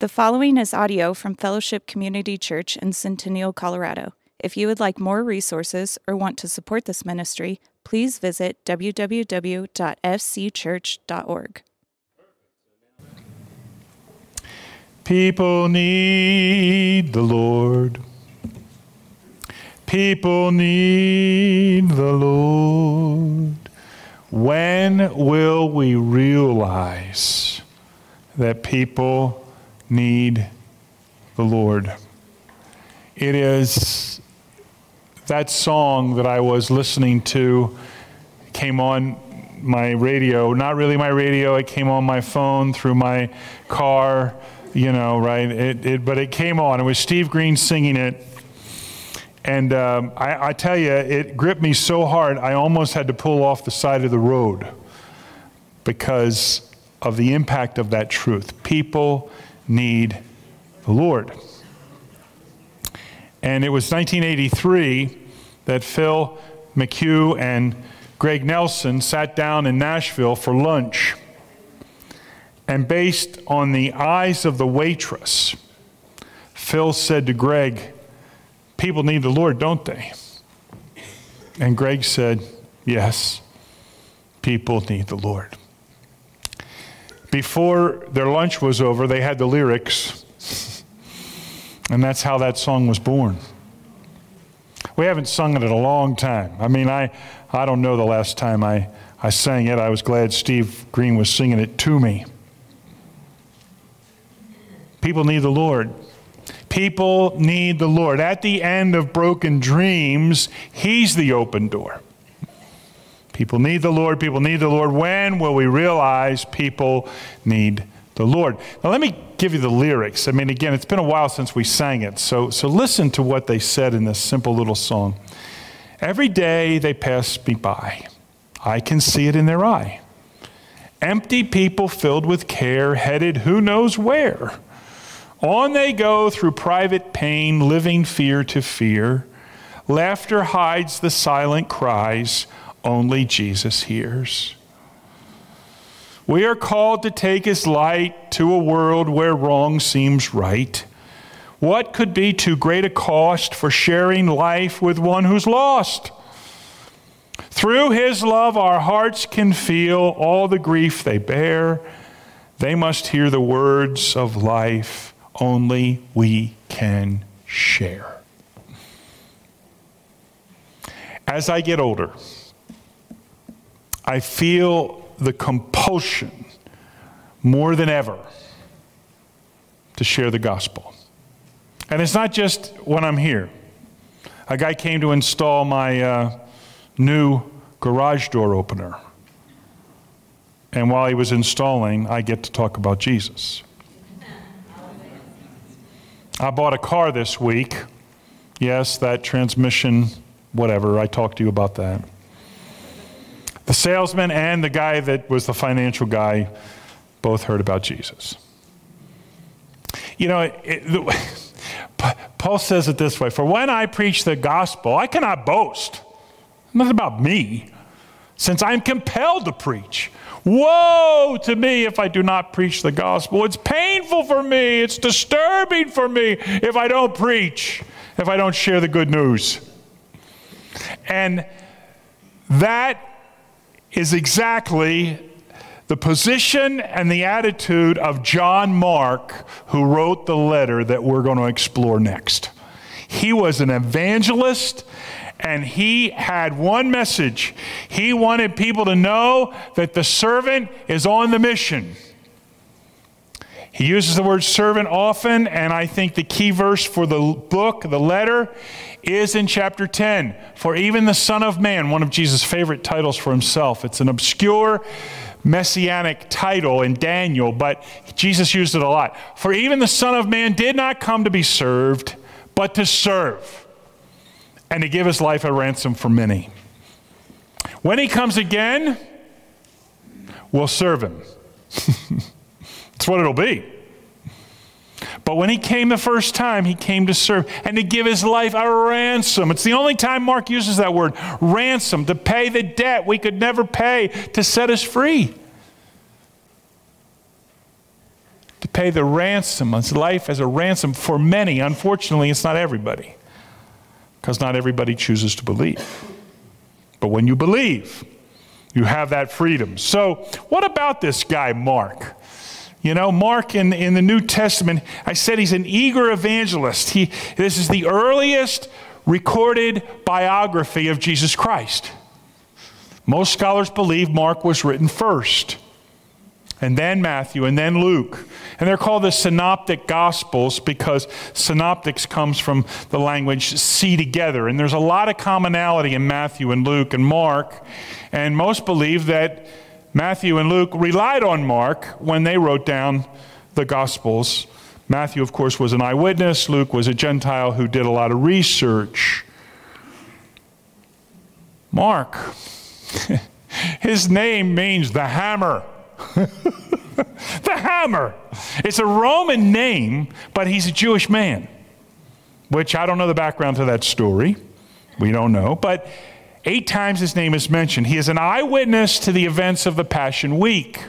The following is audio from Fellowship Community Church in Centennial, Colorado. If you would like more resources or want to support this ministry, please visit www.fcchurch.org. People need the Lord. People need the Lord. When will we realize that people need the Lord? It is that song that I was listening to came on my radio, not really my radio, it came on my phone through my car, you know, right? It, it, but it came on. It was Steve Green singing it. And um, I, I tell you, it gripped me so hard, I almost had to pull off the side of the road because of the impact of that truth. People need the Lord. And it was 1983 that Phil McHugh and Greg Nelson sat down in Nashville for lunch. And based on the eyes of the waitress, Phil said to Greg, People need the Lord, don't they? And Greg said, Yes, people need the Lord. Before their lunch was over, they had the lyrics, and that's how that song was born. We haven't sung it in a long time. I mean, I, I don't know the last time I, I sang it. I was glad Steve Green was singing it to me. People need the Lord. People need the Lord. At the end of broken dreams, He's the open door. People need the Lord. People need the Lord. When will we realize people need the Lord? Now, let me give you the lyrics. I mean, again, it's been a while since we sang it. So, so listen to what they said in this simple little song. Every day they pass me by, I can see it in their eye. Empty people filled with care, headed who knows where. On they go through private pain, living fear to fear. Laughter hides the silent cries only Jesus hears. We are called to take his light to a world where wrong seems right. What could be too great a cost for sharing life with one who's lost? Through his love, our hearts can feel all the grief they bear. They must hear the words of life only we can share. As I get older, I feel the compulsion more than ever to share the gospel. And it's not just when I'm here. A guy came to install my uh, new garage door opener. And while he was installing, I get to talk about Jesus. I bought a car this week. Yes, that transmission, whatever, I talked to you about that. The salesman and the guy that was the financial guy both heard about Jesus. You know, it, it, Paul says it this way For when I preach the gospel, I cannot boast. Nothing about me, since I'm compelled to preach. Woe to me if I do not preach the gospel. It's painful for me. It's disturbing for me if I don't preach, if I don't share the good news. And that is exactly the position and the attitude of John Mark, who wrote the letter that we're going to explore next. He was an evangelist and he had one message. He wanted people to know that the servant is on the mission. He uses the word servant often, and I think the key verse for the book, the letter, is in chapter 10. For even the Son of Man, one of Jesus' favorite titles for himself, it's an obscure messianic title in Daniel, but Jesus used it a lot. For even the Son of Man did not come to be served, but to serve and to give his life a ransom for many. When he comes again, we'll serve him. That's what it'll be. But when he came the first time, he came to serve and to give his life a ransom. It's the only time Mark uses that word ransom, to pay the debt we could never pay, to set us free. To pay the ransom, his life as a ransom for many. Unfortunately, it's not everybody, because not everybody chooses to believe. But when you believe, you have that freedom. So, what about this guy, Mark? You know, Mark in, in the New Testament, I said he's an eager evangelist. He, this is the earliest recorded biography of Jesus Christ. Most scholars believe Mark was written first, and then Matthew, and then Luke. And they're called the synoptic gospels because synoptics comes from the language see together. And there's a lot of commonality in Matthew and Luke and Mark. And most believe that Matthew and Luke relied on Mark when they wrote down the gospels. Matthew, of course, was an eyewitness. Luke was a Gentile who did a lot of research. Mark, his name means the hammer. the hammer. It's a Roman name, but he's a Jewish man, which I don't know the background to that story. We don't know. But eight times his name is mentioned. He is an eyewitness to the events of the Passion Week.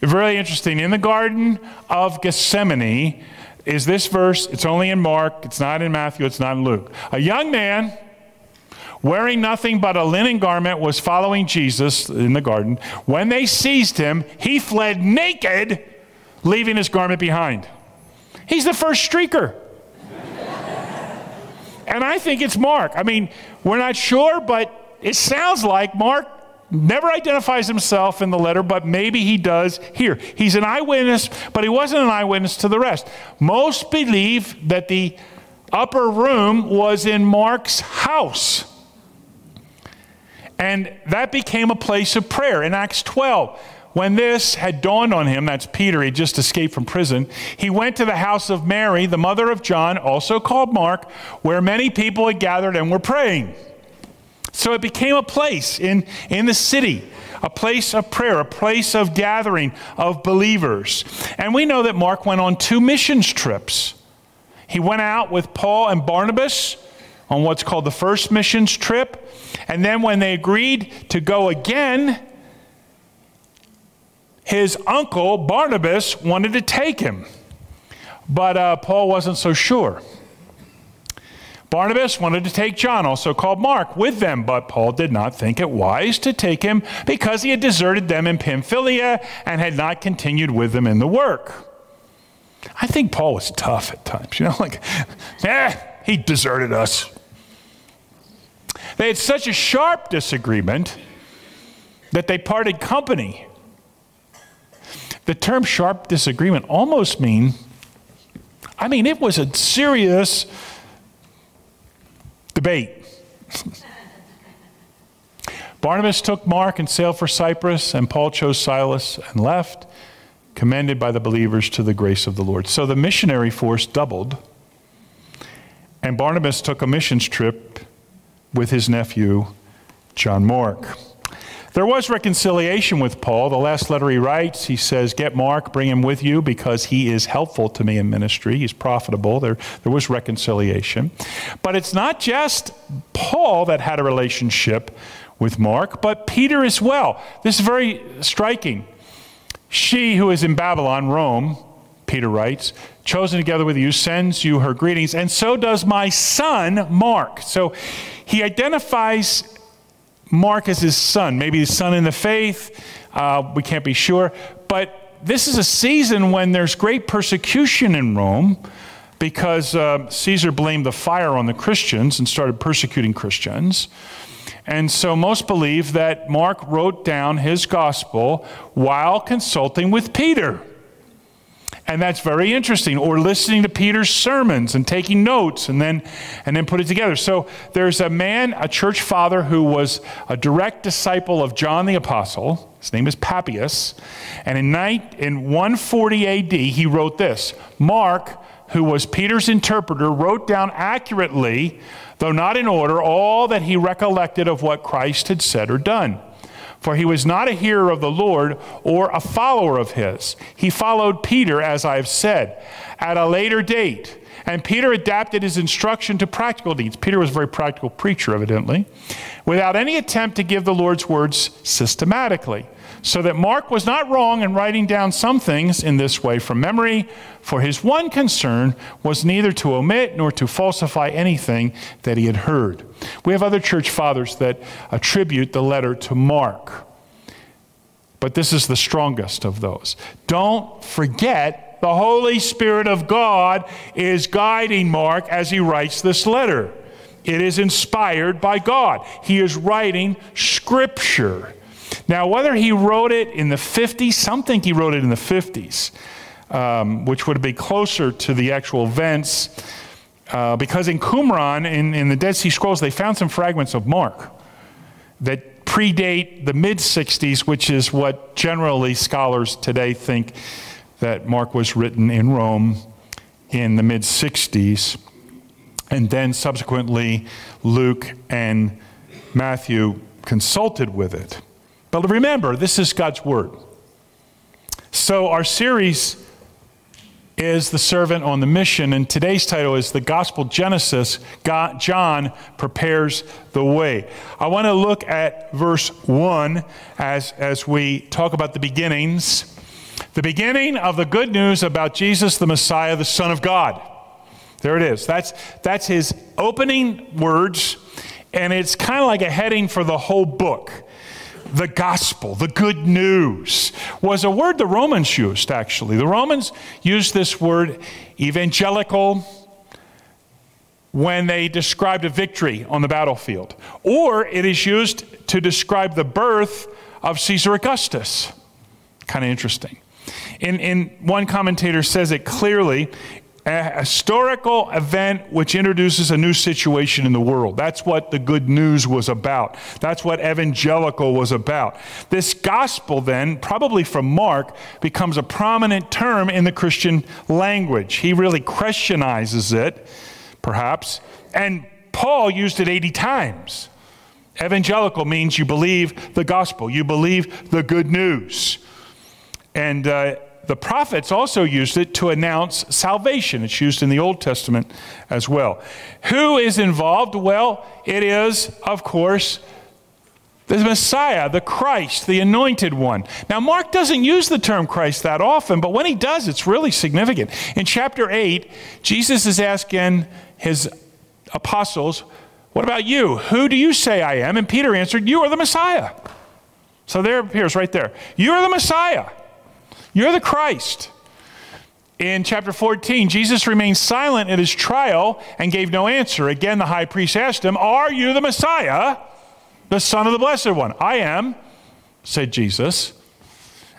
Very interesting. In the Garden of Gethsemane is this verse. It's only in Mark, it's not in Matthew, it's not in Luke. A young man wearing nothing but a linen garment, was following Jesus in the garden. When they seized him, he fled naked, leaving his garment behind. He's the first streaker. And I think it's Mark. I mean, we're not sure, but it sounds like Mark never identifies himself in the letter, but maybe he does here. He's an eyewitness, but he wasn't an eyewitness to the rest. Most believe that the upper room was in Mark's house. And that became a place of prayer. In Acts 12, when this had dawned on him, that's Peter, he just escaped from prison, he went to the house of Mary, the mother of John, also called Mark, where many people had gathered and were praying. So it became a place in, in the city, a place of prayer, a place of gathering of believers. And we know that Mark went on two missions trips. He went out with Paul and Barnabas on what's called the first missions trip. And then when they agreed to go again, his uncle, Barnabas, wanted to take him. But uh, Paul wasn't so sure. Barnabas wanted to take John, also called Mark, with them, but Paul did not think it wise to take him because he had deserted them in Pamphylia and had not continued with them in the work. I think Paul was tough at times, you know, like, eh, he deserted us. They had such a sharp disagreement that they parted company. The term sharp disagreement almost mean I mean it was a serious debate. Barnabas took Mark and sailed for Cyprus, and Paul chose Silas and left, commended by the believers to the grace of the Lord. So the missionary force doubled, and Barnabas took a missions trip with his nephew, John Mark. There was reconciliation with Paul. The last letter he writes, he says, Get Mark, bring him with you because he is helpful to me in ministry. He's profitable. There, there was reconciliation. But it's not just Paul that had a relationship with Mark, but Peter as well. This is very striking. She who is in Babylon, Rome, Peter writes, chosen together with you, sends you her greetings, and so does my son, Mark. So he identifies His son, maybe his son in the faith. Uh, we can't be sure. But this is a season when there's great persecution in Rome because uh, Caesar blamed the fire on the Christians and started persecuting Christians. And so most believe that Mark wrote down his gospel while consulting with Peter. And that's very interesting. Or listening to Peter's sermons and taking notes and then, and then put it together. So there's a man, a church father, who was a direct disciple of John the Apostle. His name is Papias. And in, night, in 140 AD, he wrote this Mark, who was Peter's interpreter, wrote down accurately, though not in order, all that he recollected of what Christ had said or done. For he was not a hearer of the Lord or a follower of his. He followed Peter, as I have said. At a later date, and Peter adapted his instruction to practical needs. Peter was a very practical preacher, evidently, without any attempt to give the Lord's words systematically. So that Mark was not wrong in writing down some things in this way from memory, for his one concern was neither to omit nor to falsify anything that he had heard. We have other church fathers that attribute the letter to Mark, but this is the strongest of those. Don't forget the Holy Spirit of God is guiding Mark as he writes this letter. It is inspired by God. He is writing scripture. Now, whether he wrote it in the 50s, some think he wrote it in the 50s, um, which would be closer to the actual events, uh, because in Qumran, in, in the Dead Sea Scrolls, they found some fragments of Mark that predate the mid 60s, which is what generally scholars today think that Mark was written in Rome in the mid 60s. And then subsequently, Luke and Matthew consulted with it. But remember, this is God's Word. So our series is The Servant on the Mission, and today's title is The Gospel Genesis God, John Prepares the Way. I want to look at verse 1 as, as we talk about the beginnings. The beginning of the good news about Jesus, the Messiah, the Son of God. There it is. That's, that's his opening words, and it's kind of like a heading for the whole book the gospel, the good news, was a word the Romans used, actually. The Romans used this word evangelical when they described a victory on the battlefield, or it is used to describe the birth of Caesar Augustus. Kind of interesting. In, in one commentator says it clearly a historical event which introduces a new situation in the world. That's what the good news was about. That's what evangelical was about. This gospel, then, probably from Mark, becomes a prominent term in the Christian language. He really Christianizes it, perhaps, and Paul used it 80 times. Evangelical means you believe the gospel, you believe the good news. And uh, the prophets also used it to announce salvation. It's used in the Old Testament as well. Who is involved? Well, it is, of course, the Messiah, the Christ, the anointed one. Now, Mark doesn't use the term Christ that often, but when he does, it's really significant. In chapter 8, Jesus is asking his apostles, What about you? Who do you say I am? And Peter answered, You are the Messiah. So there it appears right there. You are the Messiah. You're the Christ. In chapter 14, Jesus remained silent at his trial and gave no answer. Again, the high priest asked him, Are you the Messiah, the Son of the Blessed One? I am, said Jesus.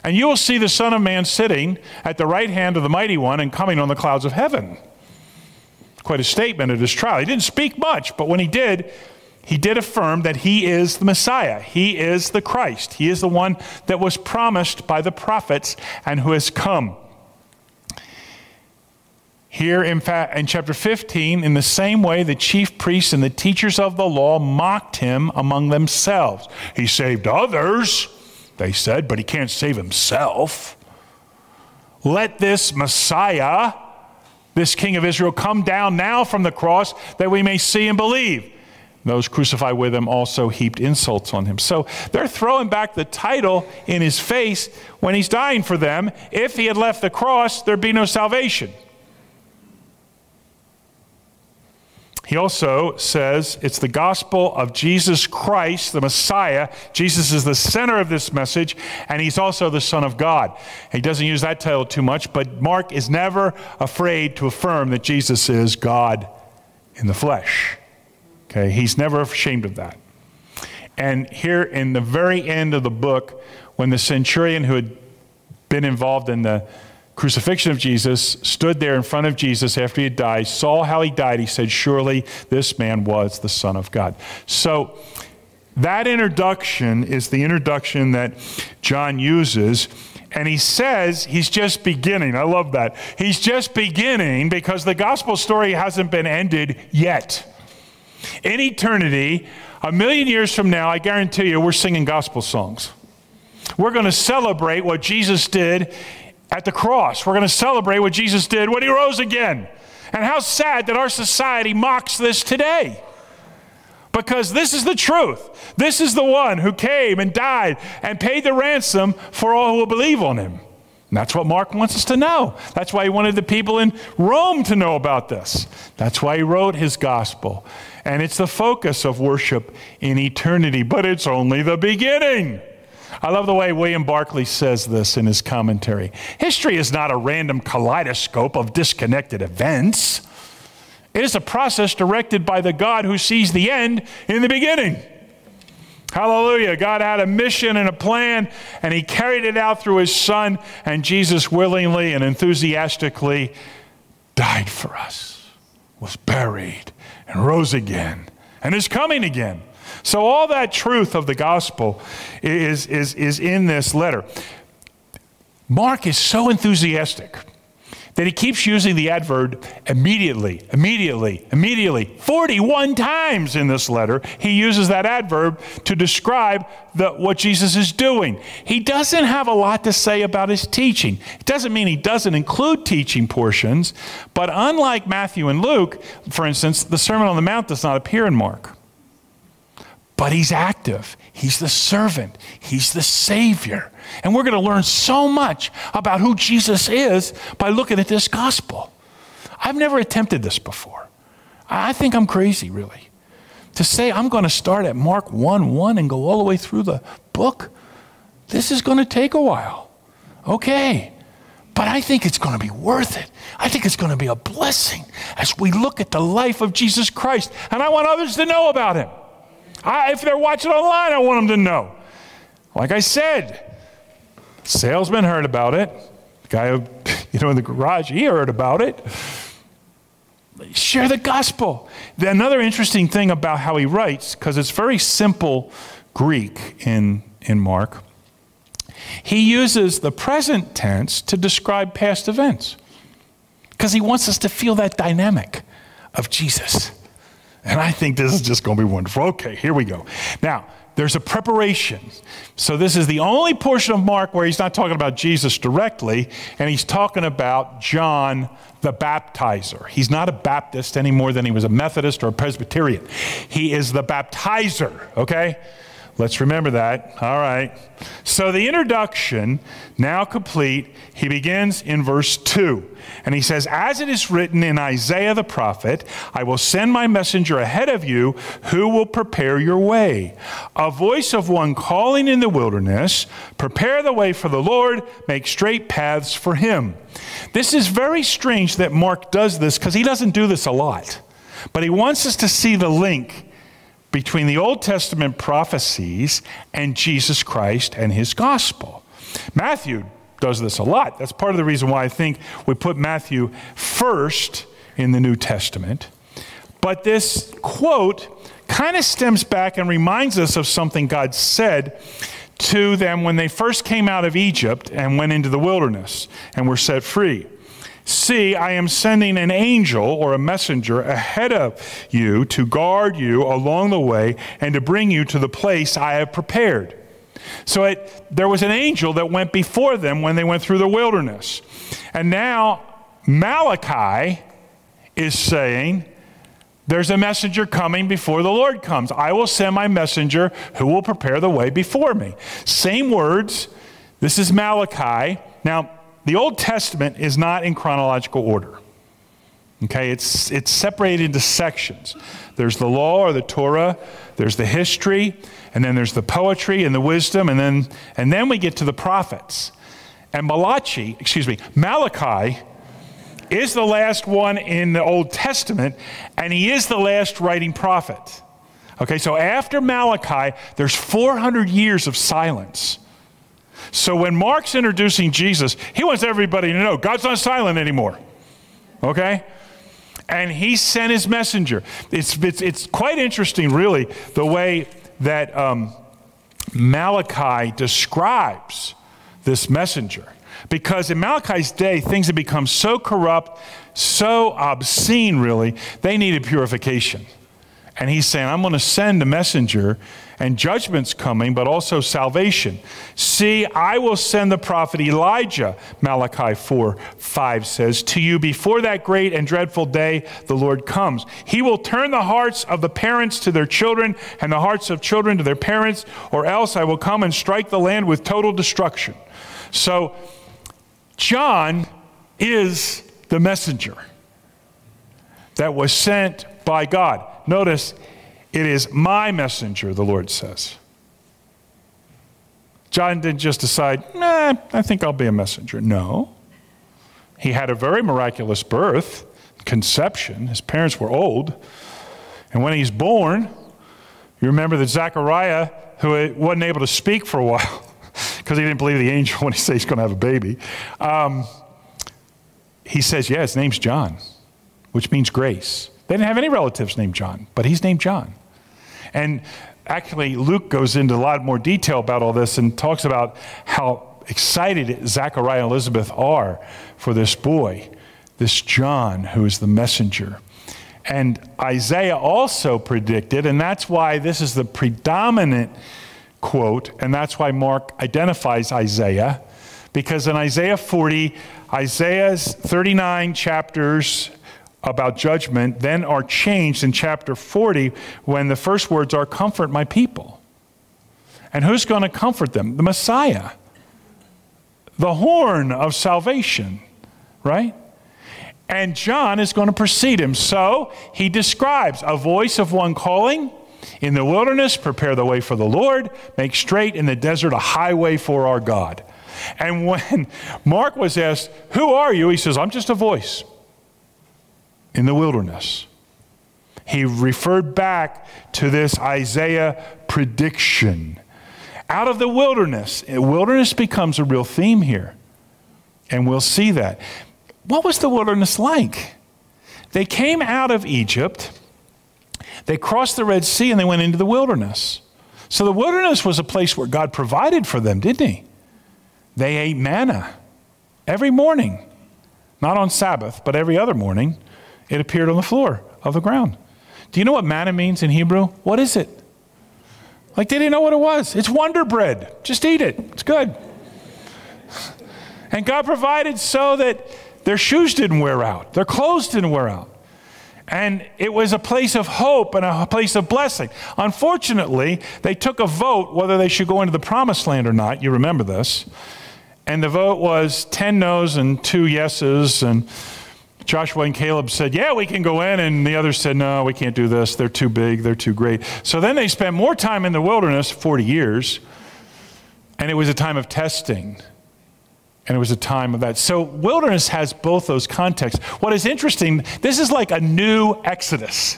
And you will see the Son of Man sitting at the right hand of the Mighty One and coming on the clouds of heaven. Quite a statement at his trial. He didn't speak much, but when he did, he did affirm that he is the Messiah. He is the Christ. He is the one that was promised by the prophets and who has come. Here in, fact, in chapter 15, in the same way, the chief priests and the teachers of the law mocked him among themselves. He saved others, they said, but he can't save himself. Let this Messiah, this King of Israel, come down now from the cross that we may see and believe. Those crucified with him also heaped insults on him. So they're throwing back the title in his face when he's dying for them. If he had left the cross, there'd be no salvation. He also says it's the gospel of Jesus Christ, the Messiah. Jesus is the center of this message, and he's also the Son of God. He doesn't use that title too much, but Mark is never afraid to affirm that Jesus is God in the flesh. Okay, he's never ashamed of that. And here in the very end of the book, when the centurion who had been involved in the crucifixion of Jesus stood there in front of Jesus after he had died, saw how he died, he said, Surely this man was the Son of God. So that introduction is the introduction that John uses. And he says he's just beginning. I love that. He's just beginning because the gospel story hasn't been ended yet. In eternity, a million years from now, I guarantee you, we're singing gospel songs. We're going to celebrate what Jesus did at the cross. We're going to celebrate what Jesus did when he rose again. And how sad that our society mocks this today. Because this is the truth. This is the one who came and died and paid the ransom for all who will believe on him. And that's what Mark wants us to know. That's why he wanted the people in Rome to know about this. That's why he wrote his gospel. And it's the focus of worship in eternity, but it's only the beginning. I love the way William Barclay says this in his commentary. History is not a random kaleidoscope of disconnected events. It is a process directed by the God who sees the end in the beginning. Hallelujah. God had a mission and a plan, and He carried it out through His Son, and Jesus willingly and enthusiastically died for us, was buried, and rose again, and is coming again. So, all that truth of the gospel is, is, is in this letter. Mark is so enthusiastic that he keeps using the adverb immediately, immediately, immediately. 41 times in this letter, he uses that adverb to describe the, what Jesus is doing. He doesn't have a lot to say about his teaching. It doesn't mean he doesn't include teaching portions, but unlike Matthew and Luke, for instance, the Sermon on the Mount does not appear in Mark. But he's active. He's the servant. He's the Savior. And we're going to learn so much about who Jesus is by looking at this gospel. I've never attempted this before. I think I'm crazy, really. To say I'm going to start at Mark 1 1 and go all the way through the book, this is going to take a while. Okay. But I think it's going to be worth it. I think it's going to be a blessing as we look at the life of Jesus Christ. And I want others to know about him. I, if they're watching online, I want them to know. Like I said, Salesman heard about it. Guy, you know, in the garage, he heard about it. Share the gospel. Another interesting thing about how he writes, because it's very simple Greek in, in Mark, he uses the present tense to describe past events. Because he wants us to feel that dynamic of Jesus. And I think this is just going to be wonderful. Okay, here we go. Now, there's a preparation. So, this is the only portion of Mark where he's not talking about Jesus directly, and he's talking about John the baptizer. He's not a Baptist any more than he was a Methodist or a Presbyterian. He is the baptizer, okay? Let's remember that. All right. So the introduction, now complete, he begins in verse 2. And he says, As it is written in Isaiah the prophet, I will send my messenger ahead of you who will prepare your way. A voice of one calling in the wilderness, prepare the way for the Lord, make straight paths for him. This is very strange that Mark does this because he doesn't do this a lot. But he wants us to see the link between the Old Testament prophecies and Jesus Christ and his gospel. Matthew does this a lot. That's part of the reason why I think we put Matthew first in the New Testament. But this quote kind of stems back and reminds us of something God said to them when they first came out of Egypt and went into the wilderness and were set free. See, I am sending an angel or a messenger ahead of you to guard you along the way and to bring you to the place I have prepared. So it, there was an angel that went before them when they went through the wilderness. And now Malachi is saying, There's a messenger coming before the Lord comes. I will send my messenger who will prepare the way before me. Same words. This is Malachi. Now, the Old Testament is not in chronological order. Okay, it's, it's separated into sections. There's the law or the Torah, there's the history, and then there's the poetry and the wisdom, and then, and then we get to the prophets. And Malachi, excuse me, Malachi is the last one in the Old Testament, and he is the last writing prophet. Okay, so after Malachi, there's 400 years of silence. So when Mark's introducing Jesus, he wants everybody to know God's not silent anymore. Okay? And he sent his messenger. It's, it's, it's quite interesting, really, the way that um, Malachi describes this messenger. Because in Malachi's day, things had become so corrupt, so obscene, really, they needed purification. And he's saying, I'm going to send a messenger, and judgment's coming, but also salvation. See, I will send the prophet Elijah, Malachi 4 5 says, to you before that great and dreadful day the Lord comes. He will turn the hearts of the parents to their children, and the hearts of children to their parents, or else I will come and strike the land with total destruction. So, John is the messenger that was sent by God. Notice, it is my messenger, the Lord says. John didn't just decide, nah, I think I'll be a messenger. No. He had a very miraculous birth, conception. His parents were old. And when he's born, you remember that Zechariah, who wasn't able to speak for a while because he didn't believe the angel when he said he's going to have a baby, um, he says, Yeah, his name's John, which means grace. They didn't have any relatives named John, but he's named John. And actually, Luke goes into a lot more detail about all this and talks about how excited Zachariah and Elizabeth are for this boy, this John, who is the messenger. And Isaiah also predicted, and that's why this is the predominant quote, and that's why Mark identifies Isaiah, because in Isaiah 40, Isaiah's 39 chapters about judgment then are changed in chapter 40 when the first words are, Comfort my people. And who's going to comfort them? The Messiah, the horn of salvation, right? And John is going to precede him. So he describes a voice of one calling. In the wilderness, prepare the way for the Lord, make straight in the desert a highway for our God. And when Mark was asked, Who are you? He says, I'm just a voice in the wilderness. He referred back to this Isaiah prediction. Out of the wilderness, eh, wilderness becomes a real theme here. And we'll see that. What was the wilderness like? They came out of Egypt, they crossed the Red Sea, and they went into the wilderness. So the wilderness was a place where God provided for them, didn't He? They ate manna every morning, not on Sabbath, but every other morning. It appeared on the floor of the ground. Do you know what manna means in Hebrew? What is it? Like they didn't know what it was. It's wonder bread. Just eat it. It's good. And God provided so that their shoes didn't wear out, their clothes didn't wear out. And it was a place of hope and a place of blessing. Unfortunately, they took a vote whether they should go into the promised land or not. You remember this. And the vote was 10 no's and 2 yeses. And Joshua and Caleb said, Yeah, we can go in. And the others said, No, we can't do this. They're too big. They're too great. So then they spent more time in the wilderness, 40 years. And it was a time of testing. And it was a time of that. So wilderness has both those contexts. What is interesting, this is like a new Exodus.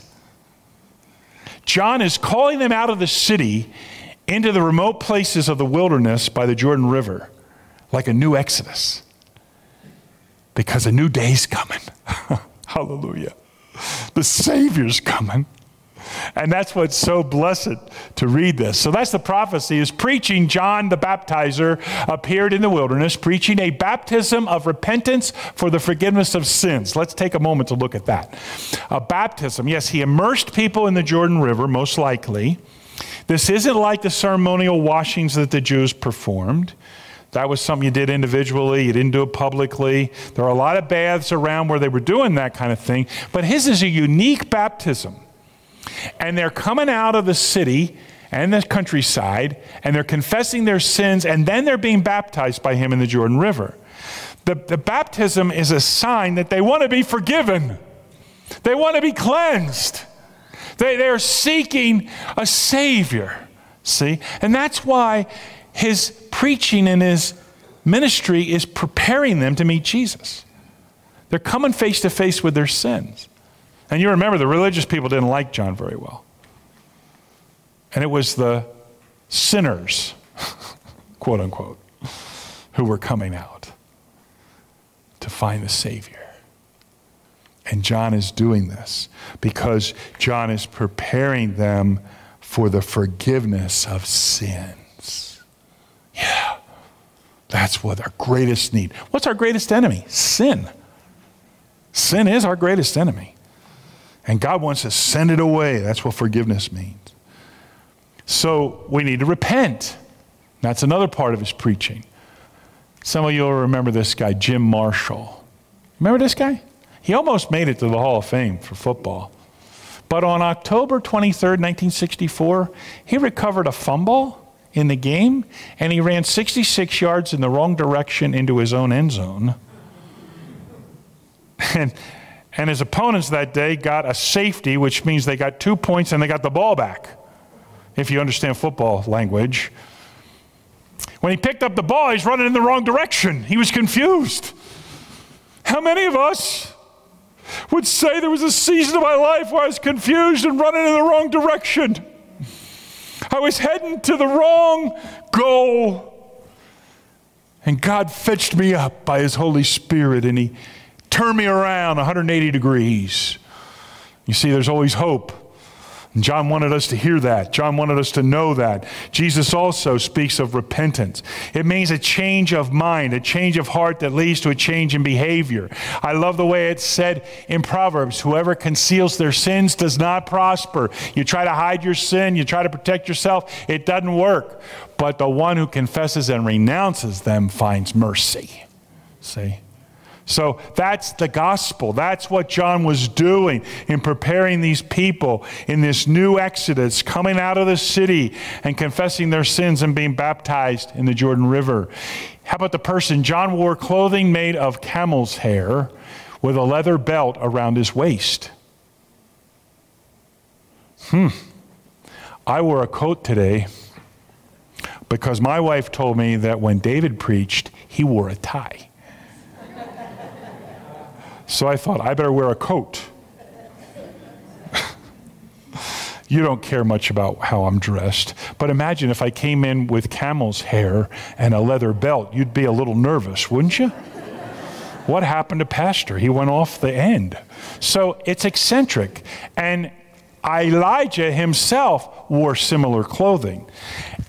John is calling them out of the city into the remote places of the wilderness by the Jordan River, like a new Exodus because a new day's coming. Hallelujah. The Savior's coming. And that's what's so blessed to read this. So that's the prophecy is preaching John the baptizer appeared in the wilderness preaching a baptism of repentance for the forgiveness of sins. Let's take a moment to look at that. A baptism. Yes, he immersed people in the Jordan River most likely. This isn't like the ceremonial washings that the Jews performed. That was something you did individually, you didn't do it publicly. There are a lot of baths around where they were doing that kind of thing, but his is a unique baptism. And they're coming out of the city and the countryside, and they're confessing their sins, and then they're being baptized by him in the Jordan River. The, the baptism is a sign that they want to be forgiven, they want to be cleansed. They, they are seeking a Savior. See? And that's why his preaching and his ministry is preparing them to meet Jesus. They're coming face to face with their sins. And you remember the religious people didn't like John very well. And it was the sinners, quote unquote, who were coming out to find the Savior. And John is doing this because John is preparing them for the forgiveness of sin. That's what our greatest need. What's our greatest enemy? Sin. Sin is our greatest enemy. And God wants to send it away. That's what forgiveness means. So we need to repent. That's another part of his preaching. Some of you will remember this guy, Jim Marshall. Remember this guy? He almost made it to the Hall of Fame for football. But on October 23rd, 1964, he recovered a fumble in the game and he ran 66 yards in the wrong direction into his own end zone. And, and his opponents that day got a safety, which means they got two points and they got the ball back, if you understand football language. When he picked up the ball, he's running in the wrong direction. He was confused. How many of us would say there was a season of my life where I was confused and running in the wrong direction? I was heading to the wrong goal. And God fetched me up by His Holy Spirit and He turned me around 180 degrees. You see, there's always hope. John wanted us to hear that. John wanted us to know that. Jesus also speaks of repentance. It means a change of mind, a change of heart that leads to a change in behavior. I love the way it's said in Proverbs whoever conceals their sins does not prosper. You try to hide your sin, you try to protect yourself, it doesn't work. But the one who confesses and renounces them finds mercy. See? So that's the gospel. That's what John was doing in preparing these people in this new exodus, coming out of the city and confessing their sins and being baptized in the Jordan River. How about the person? John wore clothing made of camel's hair with a leather belt around his waist. Hmm. I wore a coat today because my wife told me that when David preached, he wore a tie. So I thought, I better wear a coat. you don't care much about how I'm dressed. But imagine if I came in with camel's hair and a leather belt, you'd be a little nervous, wouldn't you? what happened to Pastor? He went off the end. So it's eccentric. And Elijah himself wore similar clothing.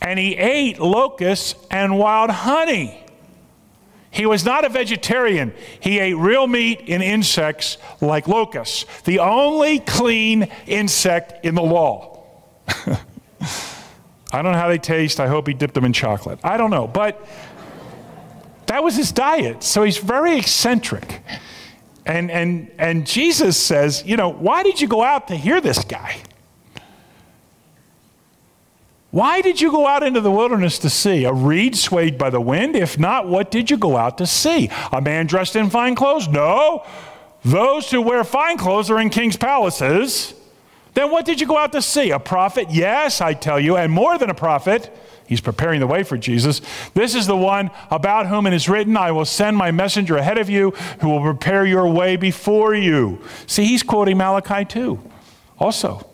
And he ate locusts and wild honey. He was not a vegetarian. He ate real meat and insects like locusts, the only clean insect in the law. I don't know how they taste. I hope he dipped them in chocolate. I don't know. But that was his diet. So he's very eccentric. And, and, and Jesus says, you know, why did you go out to hear this guy? Why did you go out into the wilderness to see? A reed swayed by the wind? If not, what did you go out to see? A man dressed in fine clothes? No. Those who wear fine clothes are in king's palaces. Then what did you go out to see? A prophet? Yes, I tell you, and more than a prophet. He's preparing the way for Jesus. This is the one about whom it is written, I will send my messenger ahead of you who will prepare your way before you. See, he's quoting Malachi too, also.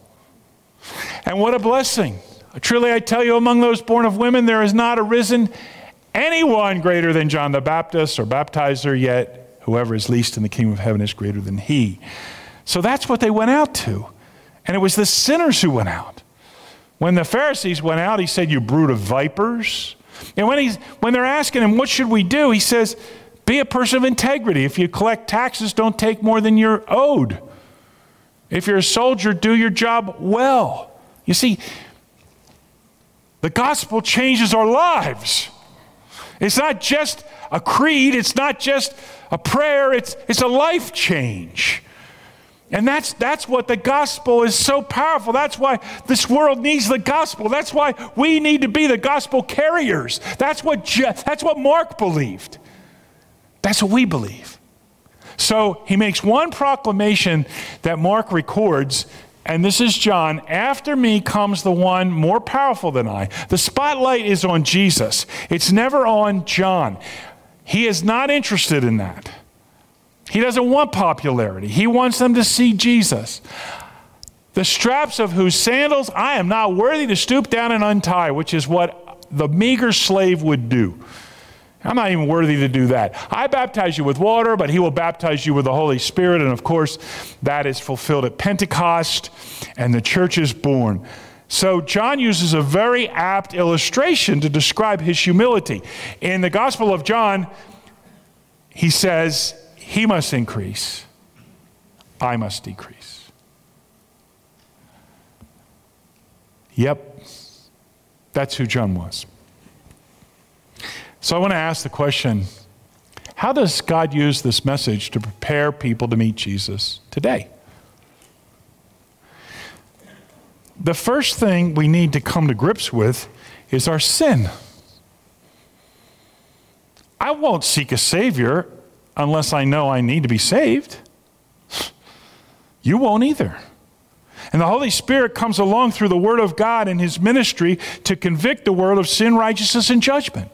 And what a blessing. Truly I tell you, among those born of women, there has not arisen anyone greater than John the Baptist or baptizer, yet whoever is least in the kingdom of heaven is greater than he. So that's what they went out to. And it was the sinners who went out. When the Pharisees went out, he said, You brood of vipers. And when, he's, when they're asking him, What should we do? He says, Be a person of integrity. If you collect taxes, don't take more than you're owed. If you're a soldier, do your job well. You see, the gospel changes our lives. It's not just a creed, it's not just a prayer, it's, it's a life change. And that's, that's what the gospel is so powerful. That's why this world needs the gospel. That's why we need to be the gospel carriers. That's what, Je- that's what Mark believed. That's what we believe. So he makes one proclamation that Mark records and this is John, after me comes the one more powerful than I. The spotlight is on Jesus, it's never on John. He is not interested in that. He doesn't want popularity, he wants them to see Jesus. The straps of whose sandals I am not worthy to stoop down and untie, which is what the meager slave would do. I'm not even worthy to do that. I baptize you with water, but he will baptize you with the Holy Spirit. And of course, that is fulfilled at Pentecost, and the church is born. So, John uses a very apt illustration to describe his humility. In the Gospel of John, he says, He must increase, I must decrease. Yep, that's who John was. So I want to ask the question how does God use this message to prepare people to meet Jesus today? The first thing we need to come to grips with is our sin. I won't seek a Savior unless I know I need to be saved. You won't either. And the Holy Spirit comes along through the Word of God and His ministry to convict the world of sin, righteousness, and judgment.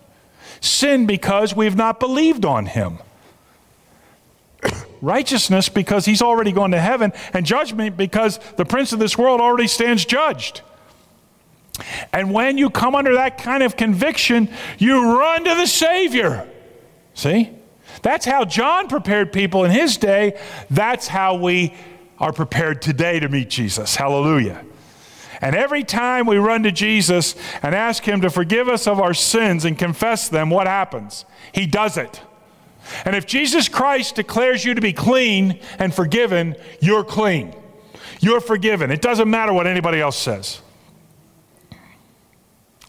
Sin because we have not believed on Him. Righteousness because He's already gone to heaven, and judgment because the prince of this world already stands judged. And when you come under that kind of conviction, you run to the Savior. See? That's how John prepared people in his day. That's how we are prepared today to meet Jesus. Hallelujah. And every time we run to Jesus and ask Him to forgive us of our sins and confess them, what happens? He does it. And if Jesus Christ declares you to be clean and forgiven, you're clean. You're forgiven. It doesn't matter what anybody else says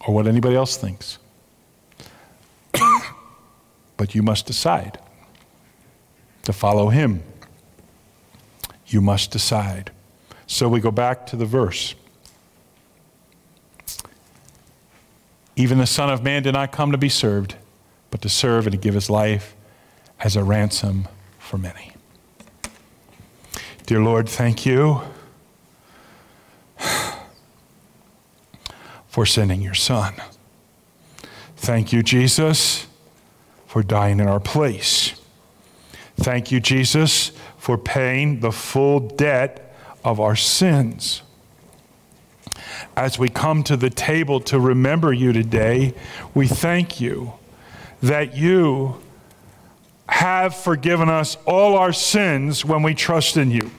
or what anybody else thinks. but you must decide to follow Him. You must decide. So we go back to the verse. Even the Son of Man did not come to be served, but to serve and to give his life as a ransom for many. Dear Lord, thank you for sending your Son. Thank you, Jesus, for dying in our place. Thank you, Jesus, for paying the full debt of our sins. As we come to the table to remember you today, we thank you that you have forgiven us all our sins when we trust in you.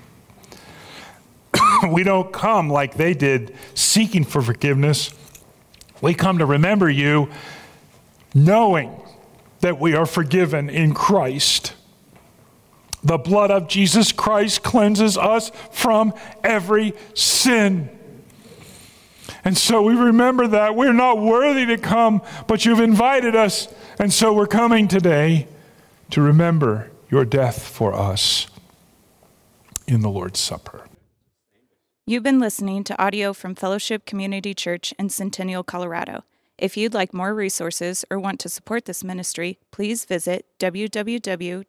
we don't come like they did seeking for forgiveness. We come to remember you knowing that we are forgiven in Christ. The blood of Jesus Christ cleanses us from every sin. And so we remember that we're not worthy to come, but you've invited us. And so we're coming today to remember your death for us in the Lord's Supper. You've been listening to audio from Fellowship Community Church in Centennial, Colorado. If you'd like more resources or want to support this ministry, please visit www.fcchurch.org.